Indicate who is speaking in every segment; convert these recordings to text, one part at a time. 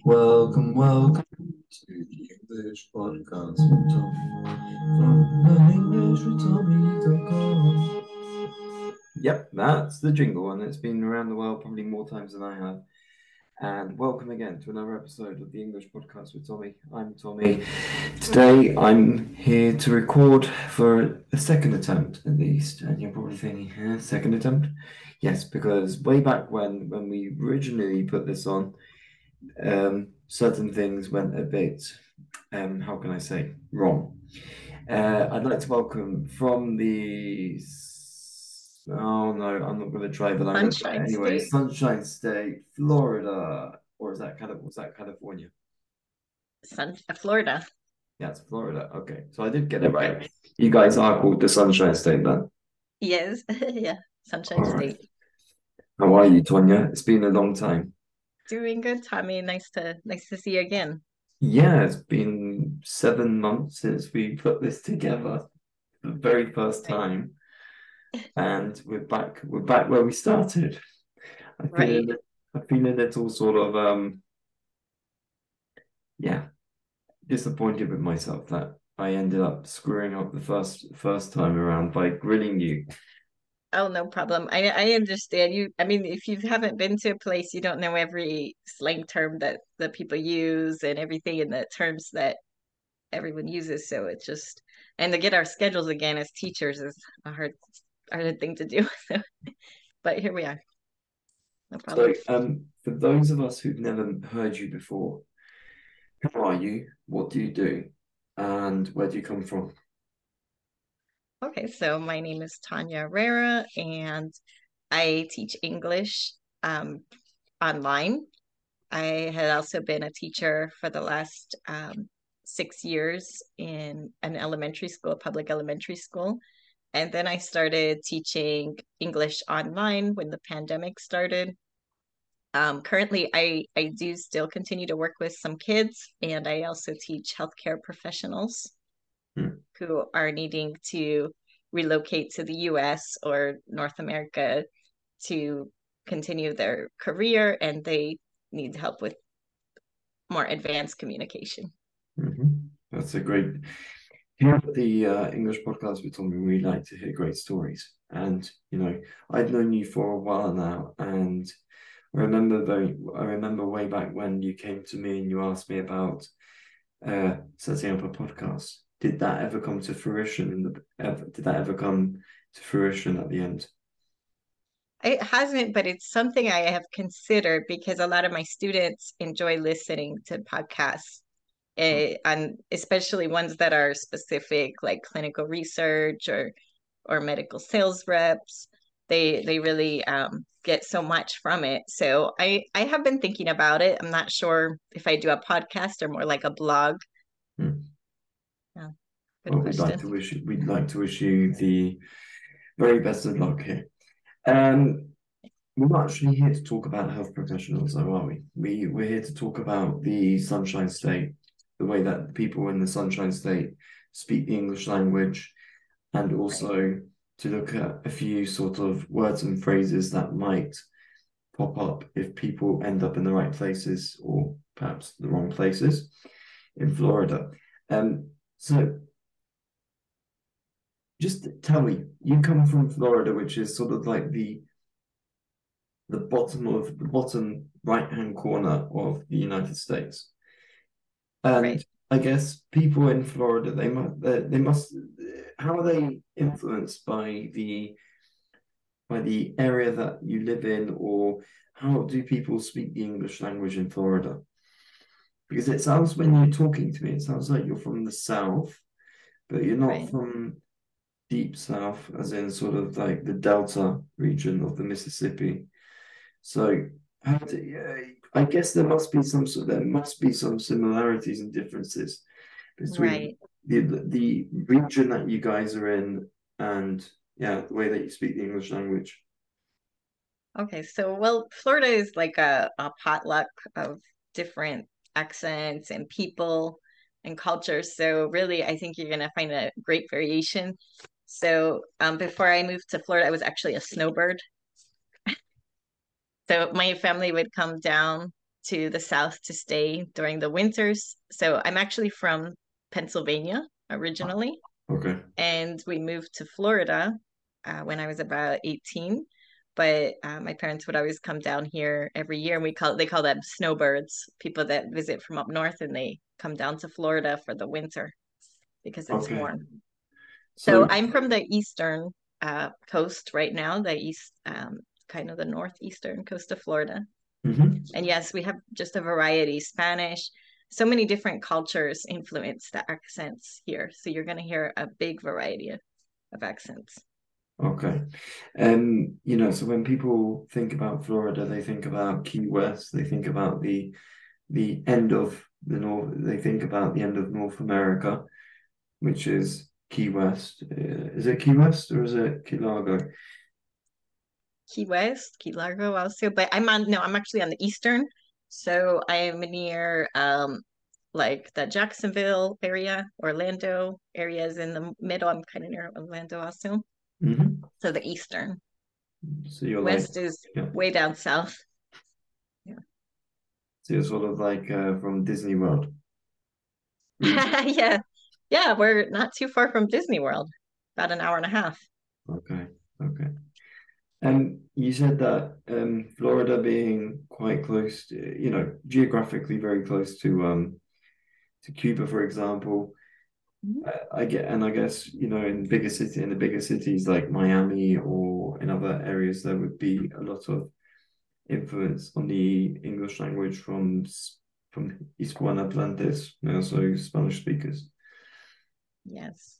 Speaker 1: Welcome, welcome to the English podcast with Tommy from learningenglishwithtommy.com. Yep, that's the jingle, and it's been around the world probably more times than I have. And welcome again to another episode of the English podcast with Tommy. I'm Tommy. Today I'm here to record for a second attempt at least. And you're probably thinking, eh, second attempt? Yes, because way back when when we originally put this on, um, certain things went a bit, um, how can I say, wrong. Uh, I'd like to welcome from the. Oh no, I'm not going to try the language.
Speaker 2: Sunshine
Speaker 1: anyway,
Speaker 2: State.
Speaker 1: Sunshine State, Florida, or is that kind of was that California?
Speaker 2: Sun, uh, Florida.
Speaker 1: Yeah, it's Florida. Okay, so I did get it right. You guys are called the Sunshine State then.
Speaker 2: Yes, yeah, Sunshine
Speaker 1: All right.
Speaker 2: State.
Speaker 1: How are you, Tonia? It's been a long time.
Speaker 2: Doing good, Tommy. Nice to nice to see you again.
Speaker 1: Yeah, it's been seven months since we put this together the very first time, and we're back. We're back where we started. I feel
Speaker 2: Right.
Speaker 1: I feel a little sort of um, yeah, disappointed with myself that I ended up screwing up the first first time around by grilling you.
Speaker 2: Oh, no problem. I I understand you. I mean, if you haven't been to a place, you don't know every slang term that the people use and everything and the terms that everyone uses. So it's just and to get our schedules again as teachers is a hard hard thing to do. So, but here we are. No
Speaker 1: So, um, for those of us who've never heard you before, who are you? What do you do? And where do you come from?
Speaker 2: Okay, so my name is Tanya Herrera, and I teach English um, online. I had also been a teacher for the last um, six years in an elementary school, public elementary school. And then I started teaching English online when the pandemic started. Um, currently, I, I do still continue to work with some kids, and I also teach healthcare professionals
Speaker 1: Hmm.
Speaker 2: who are needing to relocate to the US or North America to continue their career, and they need help with more advanced communication.
Speaker 1: Mhm. That's a great. Here at the uh, English podcast we told Tommy, we like to hear great stories. And you know, I've known you for a while now, and I remember very, I remember way back when you came to me and you asked me about uh, setting up a podcast. Did that ever come to fruition? The did that ever come to fruition at the end?
Speaker 2: It hasn't, but it's something I have considered because a lot of my students enjoy listening to podcasts, eh, and especially ones that are specific, like clinical research or or medical sales reps. They they really um, get so much from it. So I I have been thinking about it. I'm not sure if I do a podcast or more like a blog.
Speaker 1: Hmm.
Speaker 2: Good
Speaker 1: Well, we'd like to wish you, we'd like to wish you the very best of luck here. Um, we're not actually here to talk about health professionals, though, are we? We we're here to talk about the Sunshine State, the way that people in the Sunshine State speak the English language, and also to look at a few sort of words and phrases that might pop up if people end up in the right places or perhaps the wrong places in Florida. Um, so just tell me, you come from Florida, which is sort of like the the bottom of the bottom right hand corner of the United States. And
Speaker 2: Right.
Speaker 1: I guess people in Florida, they must they, must how are they influenced by the by the area that you live in, or how do people speak the English language in Florida? Because it sounds when you're talking to me, it sounds like you're from the south, but you're not
Speaker 2: Right.
Speaker 1: from deep south, as in sort of like the Delta region of the Mississippi. So do you, I guess there must be some sort there must be some similarities and differences between
Speaker 2: Right.
Speaker 1: the the region that you guys are in and yeah, the way that you speak the English language.
Speaker 2: Okay, so well, Florida is like a, a potluck of different accents and people and cultures. So really, I think you're gonna find a great variation. So um, before I moved to Florida, I was actually a snowbird. So my family would come down to the south to stay during the winters. So I'm actually from Pennsylvania originally.
Speaker 1: Okay.
Speaker 2: And we moved to Florida uh, when I was about 18. But uh, my parents would always come down here every year, and we call they call them snowbirds, people that visit from up north, and they come down to Florida for the winter because it's
Speaker 1: Okay.
Speaker 2: warm. So, I'm from the eastern uh, coast right now, the east, um, kind of the northeastern coast of Florida.
Speaker 1: Mhm.
Speaker 2: And yes, we have just a variety Spanish, so many different cultures influence the accents here. So you're going to hear a big variety of, of accents.
Speaker 1: Okay. Um, you know, so when people think about Florida, they think about Key West, they think about the the end of the North, they think about the end of North America, which is Key West. Uh, is it Key West or is it Key Largo?
Speaker 2: Key West, Key Largo also, but I'm on no, I'm actually on the eastern. So I'm near um like the Jacksonville area, Orlando areas in the middle. I'm kind of near Orlando also.
Speaker 1: hmm
Speaker 2: So the eastern.
Speaker 1: So you're like,
Speaker 2: West is
Speaker 1: yeah.
Speaker 2: way down south. Yeah.
Speaker 1: So you're sort of like uh, from Disney World.
Speaker 2: yeah. Yeah, we're not too far from Disney World. About an hour and a half.
Speaker 1: Okay, okay. And you said that um, Florida being quite close, to, you know, geographically very close to um to Cuba, for example.
Speaker 2: Mhm.
Speaker 1: Uh, I get, and I guess, you know, in bigger city, in the bigger cities like Miami or in other areas, there would be a lot of influence on the English language from from Hispanohablantes, you know, so Spanish speakers.
Speaker 2: Yes.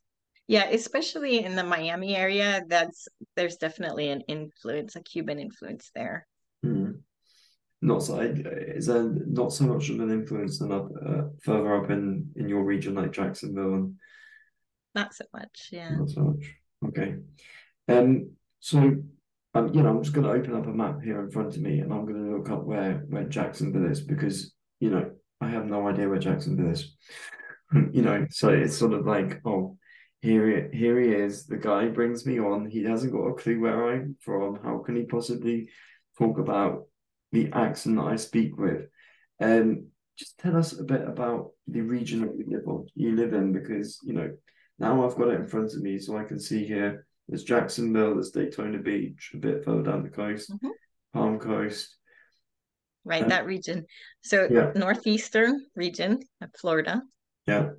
Speaker 2: Yeah, especially in the Miami area, that's there's definitely an influence, a Cuban influence there.
Speaker 1: Hmm. Not so, is there not so much of an influence than up uh, further up in in your region like Jacksonville and
Speaker 2: Not so much, yeah.
Speaker 1: not so much. Okay. Um. So, um, you know, I'm just going to open up a map here in front of me, and I'm going to look up where where Jacksonville is because you know I have no idea where Jacksonville is. You know, so it's sort of like, oh, here he here he is. The guy brings me on. He hasn't got a clue where I'm from. How can he possibly talk about the accent that I speak with? Um, just tell us a bit about the region that you live on, you live in, because you know now I've got it in front of me, so I can see here. There's Jacksonville, there's Daytona Beach, a bit further down the coast,
Speaker 2: Mhm.
Speaker 1: Palm Coast.
Speaker 2: Right,
Speaker 1: Uh,
Speaker 2: that region. So
Speaker 1: yeah.
Speaker 2: northeastern region of Florida.
Speaker 1: Yeah.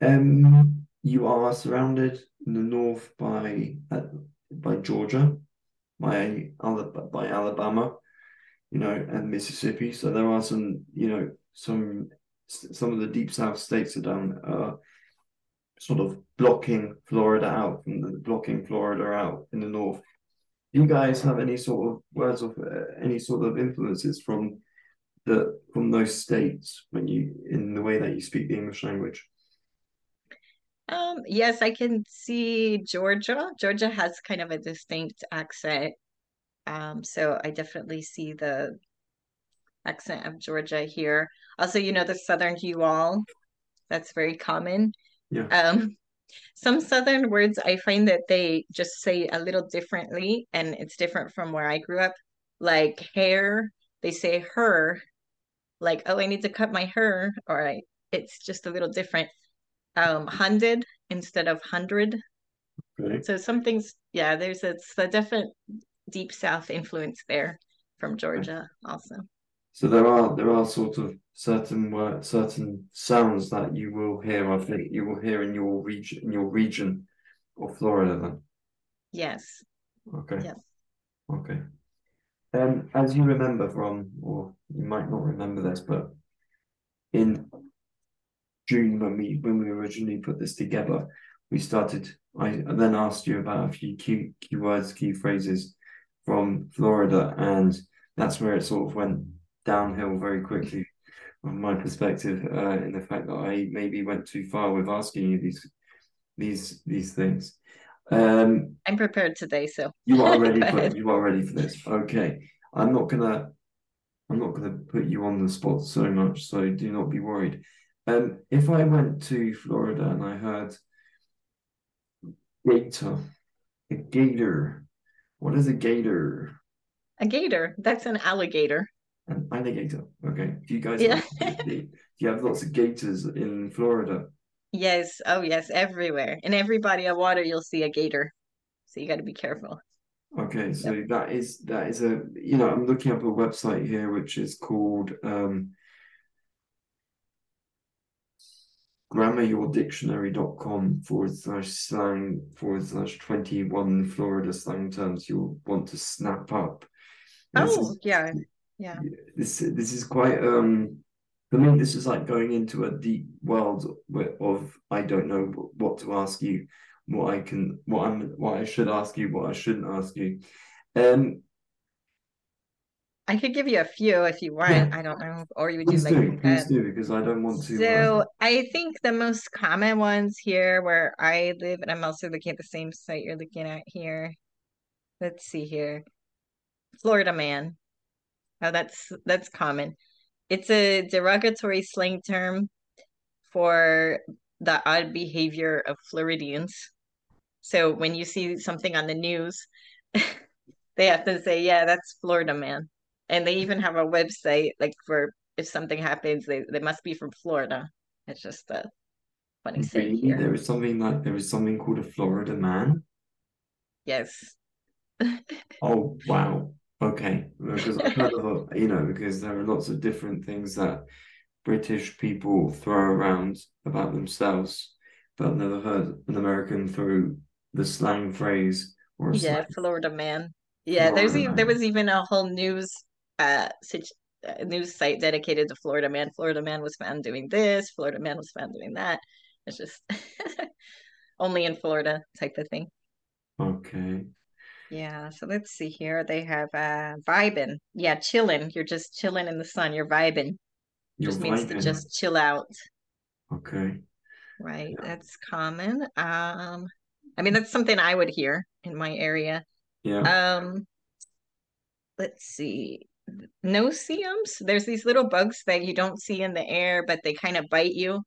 Speaker 1: Um, you are surrounded in the north by uh, by Georgia, by by Alabama, you know, and Mississippi. So there are some, you know, some some of the deep south states are down uh sort of blocking Florida out from the blocking Florida out in the north. Do you guys have any sort of words of uh, any sort of influences from the from those states when you in the way that you speak the English language?
Speaker 2: Um, yes, I can see Georgia. Georgia has kind of a distinct accent. Um, so I definitely see the accent of Georgia here. Also, you know, the Southern you-all, that's very common.
Speaker 1: Yeah.
Speaker 2: Um, some Southern words I find that they just say a little differently, and it's different from where I grew up. Like hair, they say her, like, oh, I need to cut my hair, or I, it's just a little different. Um, hundred instead of hundred.
Speaker 1: Okay.
Speaker 2: So some things, yeah, there's a, it's a definite deep South influence there from Georgia also.
Speaker 1: So there are there are sort of certain word certain sounds that you will hear. I think you will hear in your region in your region of Florida. Then
Speaker 2: Yes,
Speaker 1: okay,
Speaker 2: yes.
Speaker 1: okay. Um, as you remember from, or you might not remember this, but in June when we when we originally put this together, we started. I then asked you about a few key key words, key phrases from Florida, and that's where it sort of went downhill very quickly from my perspective, uh, in the fact that I maybe went too far with asking you these these these things. Um,
Speaker 2: I'm prepared today, so
Speaker 1: you are ready for
Speaker 2: ahead.
Speaker 1: you are ready for this. Okay. I'm not gonna I'm not gonna put you on the spot so much, so do not be worried. Um, if I went to Florida and I heard gator, a gator, what is a gator?
Speaker 2: a gator, that's an alligator.
Speaker 1: An alligator. Okay. Do you guys
Speaker 2: Yeah.
Speaker 1: have, do you have lots of gators in Florida?
Speaker 2: Yes. Oh, yes. Everywhere. In every body of water, you'll see a gator. So you got to be careful.
Speaker 1: Okay, so that is that is a you know I'm looking up a website here which is called um grammaryourdictionary.com forward slash slang forward slash 21 Florida slang terms you'll want to snap up. And
Speaker 2: Oh,
Speaker 1: is
Speaker 2: yeah. Yeah.
Speaker 1: this this is quite um for me this is like going into a deep world of I don't know what to ask you, what I can what I'm what I should ask you, what I shouldn't ask you. Um
Speaker 2: I could give you a few if you want.
Speaker 1: yeah,
Speaker 2: I don't know. Or you would
Speaker 1: please
Speaker 2: like
Speaker 1: do, please
Speaker 2: uh,
Speaker 1: do because I don't want to uh,
Speaker 2: So I think the most common ones here where I live, and I'm also looking at the same site you're looking at here. Let's see here. Florida man. Oh, that's that's common. It's a derogatory slang term for the odd behavior of Floridians. So when you see something on the news, they have to say, yeah, that's Florida man. And they even have a website like for if something happens, they, they must be from Florida. It's just a funny here.
Speaker 1: there is something like there is something called a Florida man.
Speaker 2: Yes.
Speaker 1: Oh wow. Okay. Because I've heard of a, you know, because there are lots of different things that British people throw around about themselves, but I've never heard an American throw the slang phrase or
Speaker 2: Yeah,
Speaker 1: slang
Speaker 2: Florida man. Yeah, there's
Speaker 1: Florida
Speaker 2: even there was even a whole news uh, uh news site dedicated to Florida man. Florida man was found doing this, Florida man was found doing that. It's just only in Florida type of thing.
Speaker 1: Okay.
Speaker 2: Yeah, so let's see here. They have uh vibing. Yeah, chilling. You're just chilling in the sun. You're vibing.
Speaker 1: You're
Speaker 2: Just means to just chill out,
Speaker 1: Okay.
Speaker 2: right?
Speaker 1: Yeah.
Speaker 2: That's common. Um, I mean that's something I would hear in my area.
Speaker 1: Yeah.
Speaker 2: Um, let's see. No-see-ums. There's these little bugs that you don't see in the air, but they kind of bite you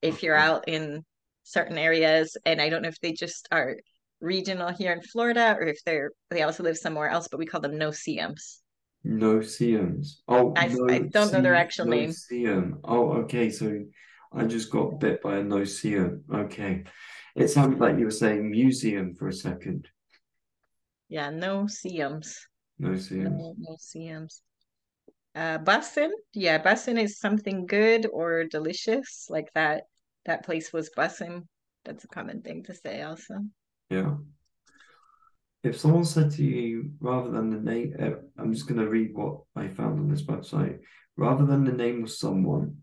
Speaker 2: if you're out in certain areas. And I don't know if they just are regional here in Florida or if they're they also live somewhere else, but we call them no-see-ums.
Speaker 1: No-see-ums. Oh,
Speaker 2: I I don't know their actual name.
Speaker 1: no-see-um. Oh, okay. So I just got bit by a no-see-um. Okay. It sounded like you were saying museum for a second.
Speaker 2: Yeah, no-see-ums.
Speaker 1: No-see-ums.
Speaker 2: No, no-see-ums. Uh, bussin'. Yeah, bussin' is something good or delicious, like that. That place was bussin'. That's a common thing to say also.
Speaker 1: Yeah. If someone said to you, rather than the name, uh, I'm just going to read what I found on this website. Rather than the name of someone,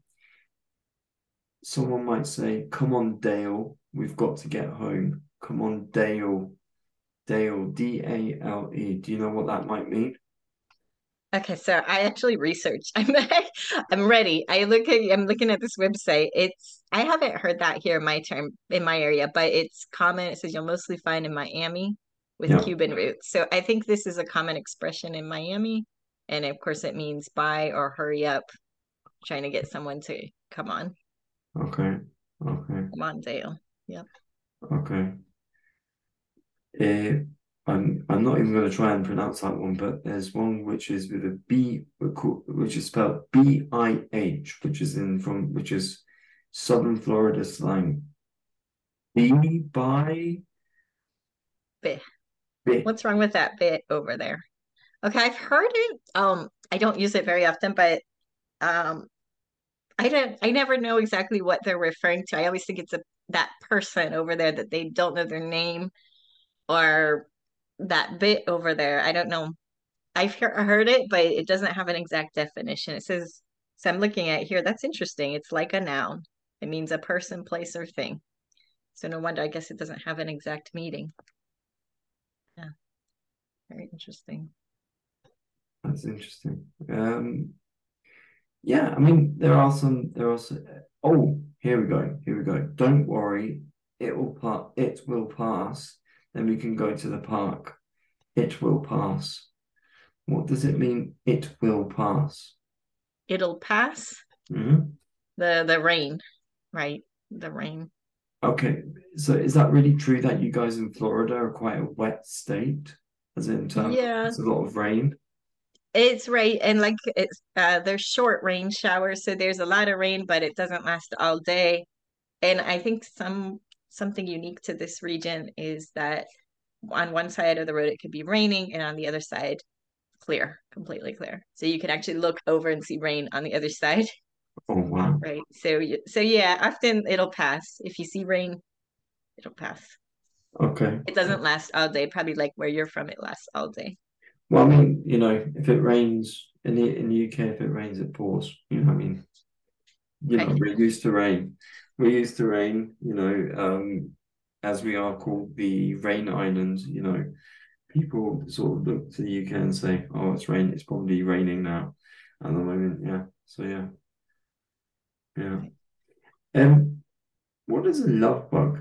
Speaker 1: someone might say, Come on, Dale, we've got to get home. Come on, Dale. Dale, D A L E. Do you know what that might mean?
Speaker 2: Okay, so I actually researched. I'm I'm ready. I look at I'm looking at this website. It's I haven't heard that here in my term in my area, but it's common. It says you'll mostly find in Miami with
Speaker 1: Yeah.
Speaker 2: Cuban roots. So I think this is a common expression in Miami. And of course it means buy or hurry up, trying to get someone to come on.
Speaker 1: Okay. Okay.
Speaker 2: Come on, Dale. Yep.
Speaker 1: Okay. Uh, I'm I'm not even going to try and pronounce that one, but there's one which is with a B, which is spelled B-I-H, which is in from which is Southern Florida slang. B by
Speaker 2: Bit.
Speaker 1: bit.
Speaker 2: What's wrong with that bit over there? Okay, I've heard it. Um, I don't use it very often, but um I don't I never know exactly what they're referring to. I always think it's a that person over there that they don't know their name or that bit over there. I don't know. I've he heard it, but it doesn't have an exact definition. It says, so I'm looking at here. That's interesting. It's like a noun. It means a person, place, or thing. So no wonder, I guess it doesn't have an exact meaning. Yeah, very interesting.
Speaker 1: That's interesting. Um, yeah, I mean there are some there are some, oh here we go here we go. Don't worry, it will pa it will pass. Then we can go to the park. It will pass. What does it mean? It will pass.
Speaker 2: It'll pass
Speaker 1: Mhm.
Speaker 2: the the rain, right? The rain.
Speaker 1: Okay, so is that really true that you guys in Florida are quite a wet state, as in terms
Speaker 2: Yeah,
Speaker 1: it's a lot of rain?
Speaker 2: It's right, and like it's uh there's short rain showers, so there's a lot of rain, but it doesn't last all day. And I think some something unique to this region is that on one side of the road it could be raining, and on the other side, clear, completely clear. So you can actually look over and see rain on the other side.
Speaker 1: Oh wow.
Speaker 2: Right. So so yeah, often it'll pass. If you see rain, it'll pass.
Speaker 1: Okay.
Speaker 2: It doesn't last all day. Probably like where you're from, it lasts all day.
Speaker 1: Well, I mean, you know, if it rains in the in the UK, if it rains, it pours. You know, I mean, you know, we're used to rain. We're used to rain. You know, um, as we are called the rain island. You know, people sort of look to the UK and say, "Oh, it's rain. It's probably raining now at the moment." Yeah. So yeah, yeah. Um, what is a love bug?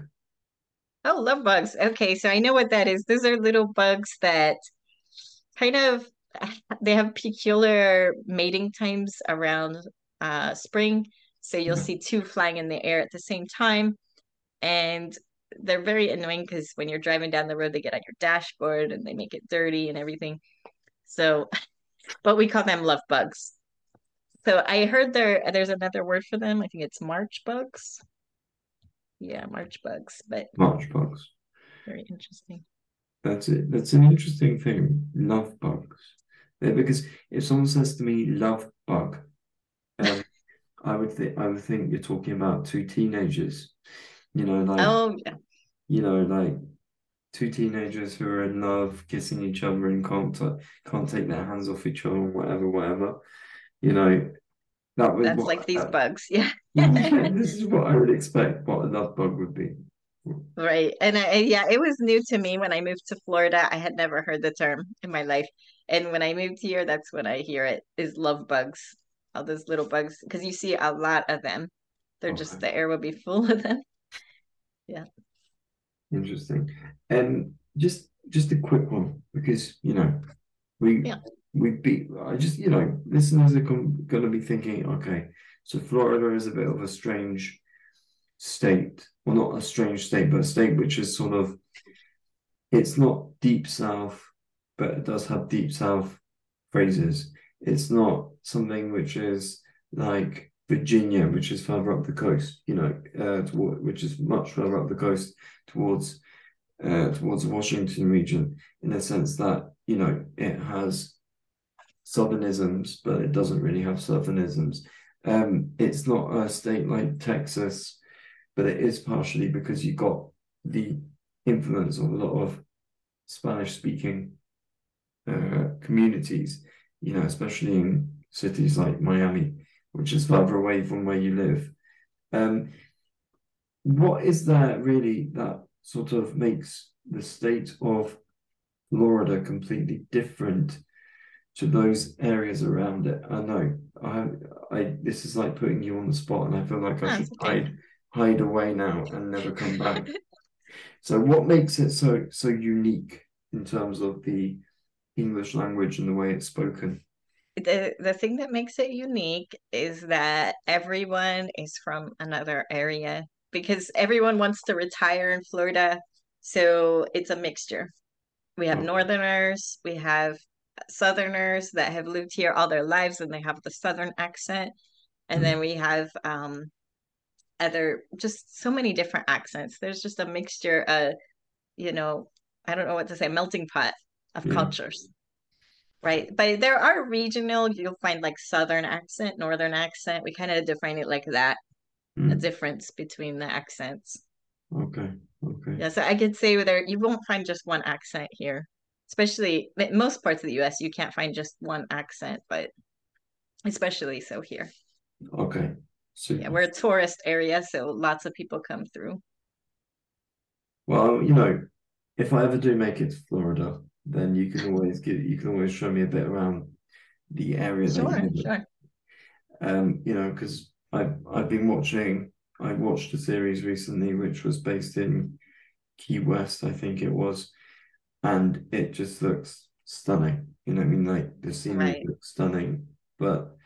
Speaker 2: Oh, love bugs. Okay, so I know what that is. Those are little bugs that kind of they have peculiar mating times around uh spring. So you'll
Speaker 1: Yeah.
Speaker 2: see two flying in the air at the same time. And they're very annoying because when you're driving down the road, they get on your dashboard and they make it dirty and everything. So, but we call them love bugs. So I heard there there's another word for them. I think it's March bugs. Yeah, March bugs, but
Speaker 1: March bugs.
Speaker 2: very interesting.
Speaker 1: That's it. That's an interesting thing. Love bugs. Yeah, because if someone says to me "love bug," um, I would think I would think you're talking about two teenagers. You know, like
Speaker 2: Oh, yeah.
Speaker 1: you know, like two teenagers who are in love, kissing each other and can't t- can't take their hands off each other, whatever, whatever. You know, that was
Speaker 2: That's like these
Speaker 1: that-
Speaker 2: bugs. Yeah.
Speaker 1: yeah, this is what I would expect what a love bug would be.
Speaker 2: Right. And I, yeah, it was new to me when I moved to Florida. I had never heard the term in my life. And when I moved here, that's when I hear it is love bugs. All those little bugs, because you see a lot of them. They're just the air will be full of them. Yeah.
Speaker 1: Interesting. And just just a quick one because you know we
Speaker 2: Yeah.
Speaker 1: we be I just you know listeners are going to be thinking okay so Florida is a bit of a strange state well not a strange state but a state which is sort of it's not deep south but it does have deep south phrases it's not something which is like Virginia which is further up the coast you know uh toward, which is much further up the coast towards uh, towards the Washington region in the sense that you know it has southernisms, but it doesn't really have southernisms. Um, it's not a state like Texas, but it is partially because you got the influence of a lot of Spanish-speaking uh, communities. You know, especially in cities like Miami, which is further away from where you live. Um, what is there really that sort of makes the state of Florida completely different to those areas around it? I know I, I this is like putting you on the spot, and I feel like I
Speaker 2: Oh,
Speaker 1: should
Speaker 2: okay.
Speaker 1: hide hide away now and never come back. So, what makes it so so unique in terms of the English language and the way it's spoken?
Speaker 2: The the thing that makes it unique is that everyone is from another area because everyone wants to retire in Florida. So it's a mixture. We have
Speaker 1: Okay.
Speaker 2: Northerners, we have Southerners that have lived here all their lives and they have the Southern accent. And then we have um other just so many different accents. There's just a mixture of, you know, I don't know what to say, melting pot of
Speaker 1: Yeah.
Speaker 2: cultures. Right. But there are regional, you'll find like Southern accent, Northern accent. We kind of define it like that, a
Speaker 1: Mm,
Speaker 2: difference between the accents.
Speaker 1: okay, okay.
Speaker 2: Yeah, so I could say there you won't find just one accent here. Especially most parts of the US, you can't find just one accent, but especially so here.
Speaker 1: Okay,
Speaker 2: Yeah, we're a tourist area, so lots of people come through.
Speaker 1: Well, you know, if I ever do make it to Florida, then you can always give you can always show me a bit around the area you
Speaker 2: Sure, sure.
Speaker 1: Um, you know, because I've I've been watching I watched a series recently which was based in Key West, I think it was, and it just looks stunning. You know, what I mean, like the scenery
Speaker 2: Right.
Speaker 1: looks stunning, but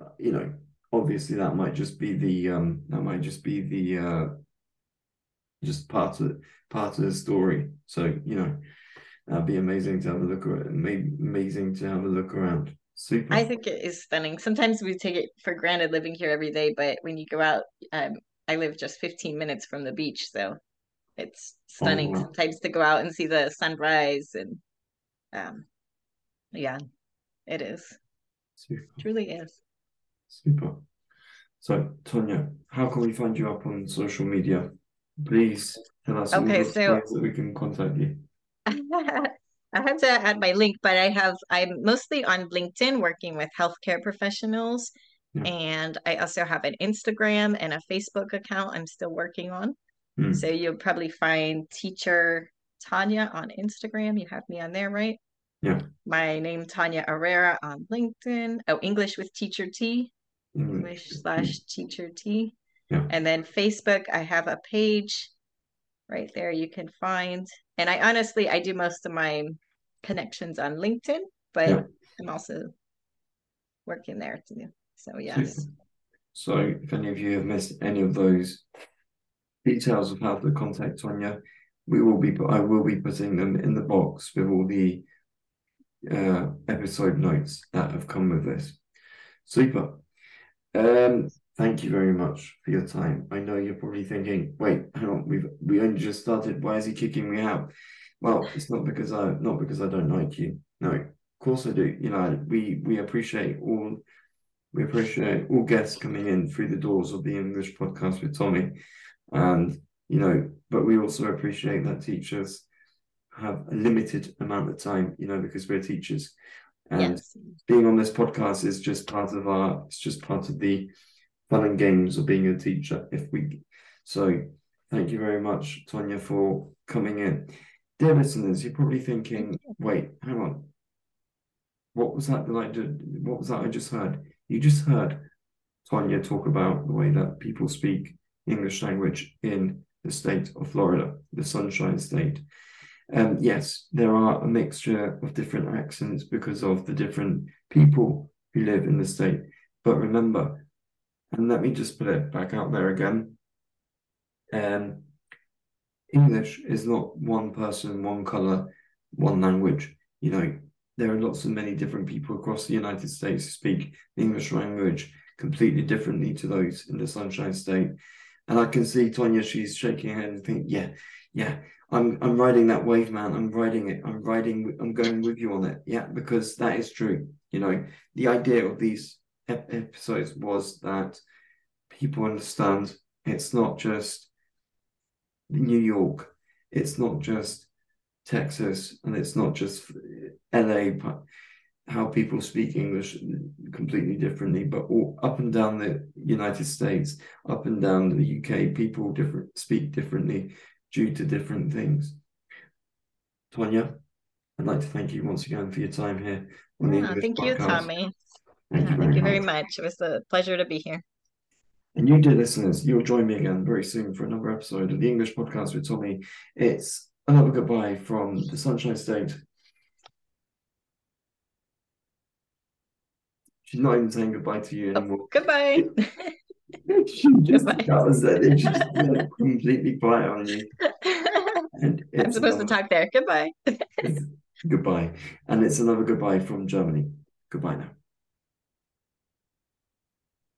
Speaker 1: uh, you know, obviously that might just be the um that might just be the uh just part of part of the story. So, you know, that'd be amazing to have a look at it, maybe amazing to have a look around. Super.
Speaker 2: I think it is stunning. Sometimes we take it for granted living here every day, but when you go out, um, I live just 15 minutes from the beach, so it's stunning
Speaker 1: Oh, wow.
Speaker 2: sometimes to go out and see the sunrise and um yeah, it is.
Speaker 1: Super.
Speaker 2: Truly is.
Speaker 1: Super. So, Tonia, how can we find you up on social media? Please tell us all
Speaker 2: Okay,
Speaker 1: the
Speaker 2: so
Speaker 1: ways that we can contact you.
Speaker 2: I had to add my link, but I have I'm mostly on LinkedIn working with healthcare professionals,
Speaker 1: Yeah.
Speaker 2: and I also have an Instagram and a Facebook account I'm still working on.
Speaker 1: Hmm.
Speaker 2: So you'll probably find teacher Tanya on Instagram. You have me on there, right?
Speaker 1: Yeah.
Speaker 2: My name Tanya Herrera on LinkedIn. Oh, English with Teacher T, English slash Teacher T.
Speaker 1: Yeah.
Speaker 2: And then Facebook, I have a page right there you can find. And I honestly, I do most of my connections on LinkedIn, but
Speaker 1: Yeah.
Speaker 2: I'm also working there too. So yes.
Speaker 1: So, if any of you have missed any of those details of how to contact Tonia, we will be I will be putting them in the box with all the uh, episode notes that have come with this. Super. Um, thank you very much for your time. I know you're probably thinking, wait, hang on, we've we only just started. Why is he kicking me out? Well, it's not because I not because I don't like you. No, of course I do. You know, we we appreciate all we appreciate all guests coming in through the doors of the English podcast with Tommy. And you know, but we also appreciate that teachers have a limited amount of time, you know, because we're teachers. And
Speaker 2: Yes.
Speaker 1: being on this podcast is just part of our it's just part of the fun and games of being a teacher if we so thank you very much Tonia for coming in. Dear listeners you're probably thinking wait hang on. What was that that I did what was that I just heard? You just heard Tonia talk about the way that people speak English language in the state of Florida the Sunshine State um, yes, there are a mixture of different accents because of the different people who live in the state. But remember, and let me just put it back out there again. Um, English is not one person, one color, one language. You know, there are lots of many different people across the United States who speak the English language completely differently to those in the Sunshine State. And I can see Tonia, she's shaking her head and think, yeah, yeah, I'm I'm riding that wave, man. I'm riding it. I'm riding. I'm going with you on it. Yeah, because that is true. You know, the idea of these ep- episodes was that people understand it's not just New York, it's not just Texas, and it's not just LA, but how people speak English completely differently. But all up and down the United States, up and down the UK, people different speak differently due to different things. Tonia, I'd like to thank you once again for your time here on the English
Speaker 2: thank you,
Speaker 1: podcast.
Speaker 2: Tommy.
Speaker 1: Thank
Speaker 2: Yeah,
Speaker 1: you
Speaker 2: thank
Speaker 1: very
Speaker 2: you very
Speaker 1: much.
Speaker 2: much. It was a pleasure to be here.
Speaker 1: And you, dear listeners, you'll join me again very soon for another episode of the English podcast with Tommy. It's another goodbye from the Sunshine State. She's not even saying goodbye to you oh, anymore.
Speaker 2: Goodbye.
Speaker 1: she just
Speaker 2: Goodbye.
Speaker 1: that. It's just like, completely quiet on you.
Speaker 2: I'm supposed to talk there. Goodbye.
Speaker 1: goodbye. And it's another goodbye from Germany. Goodbye now.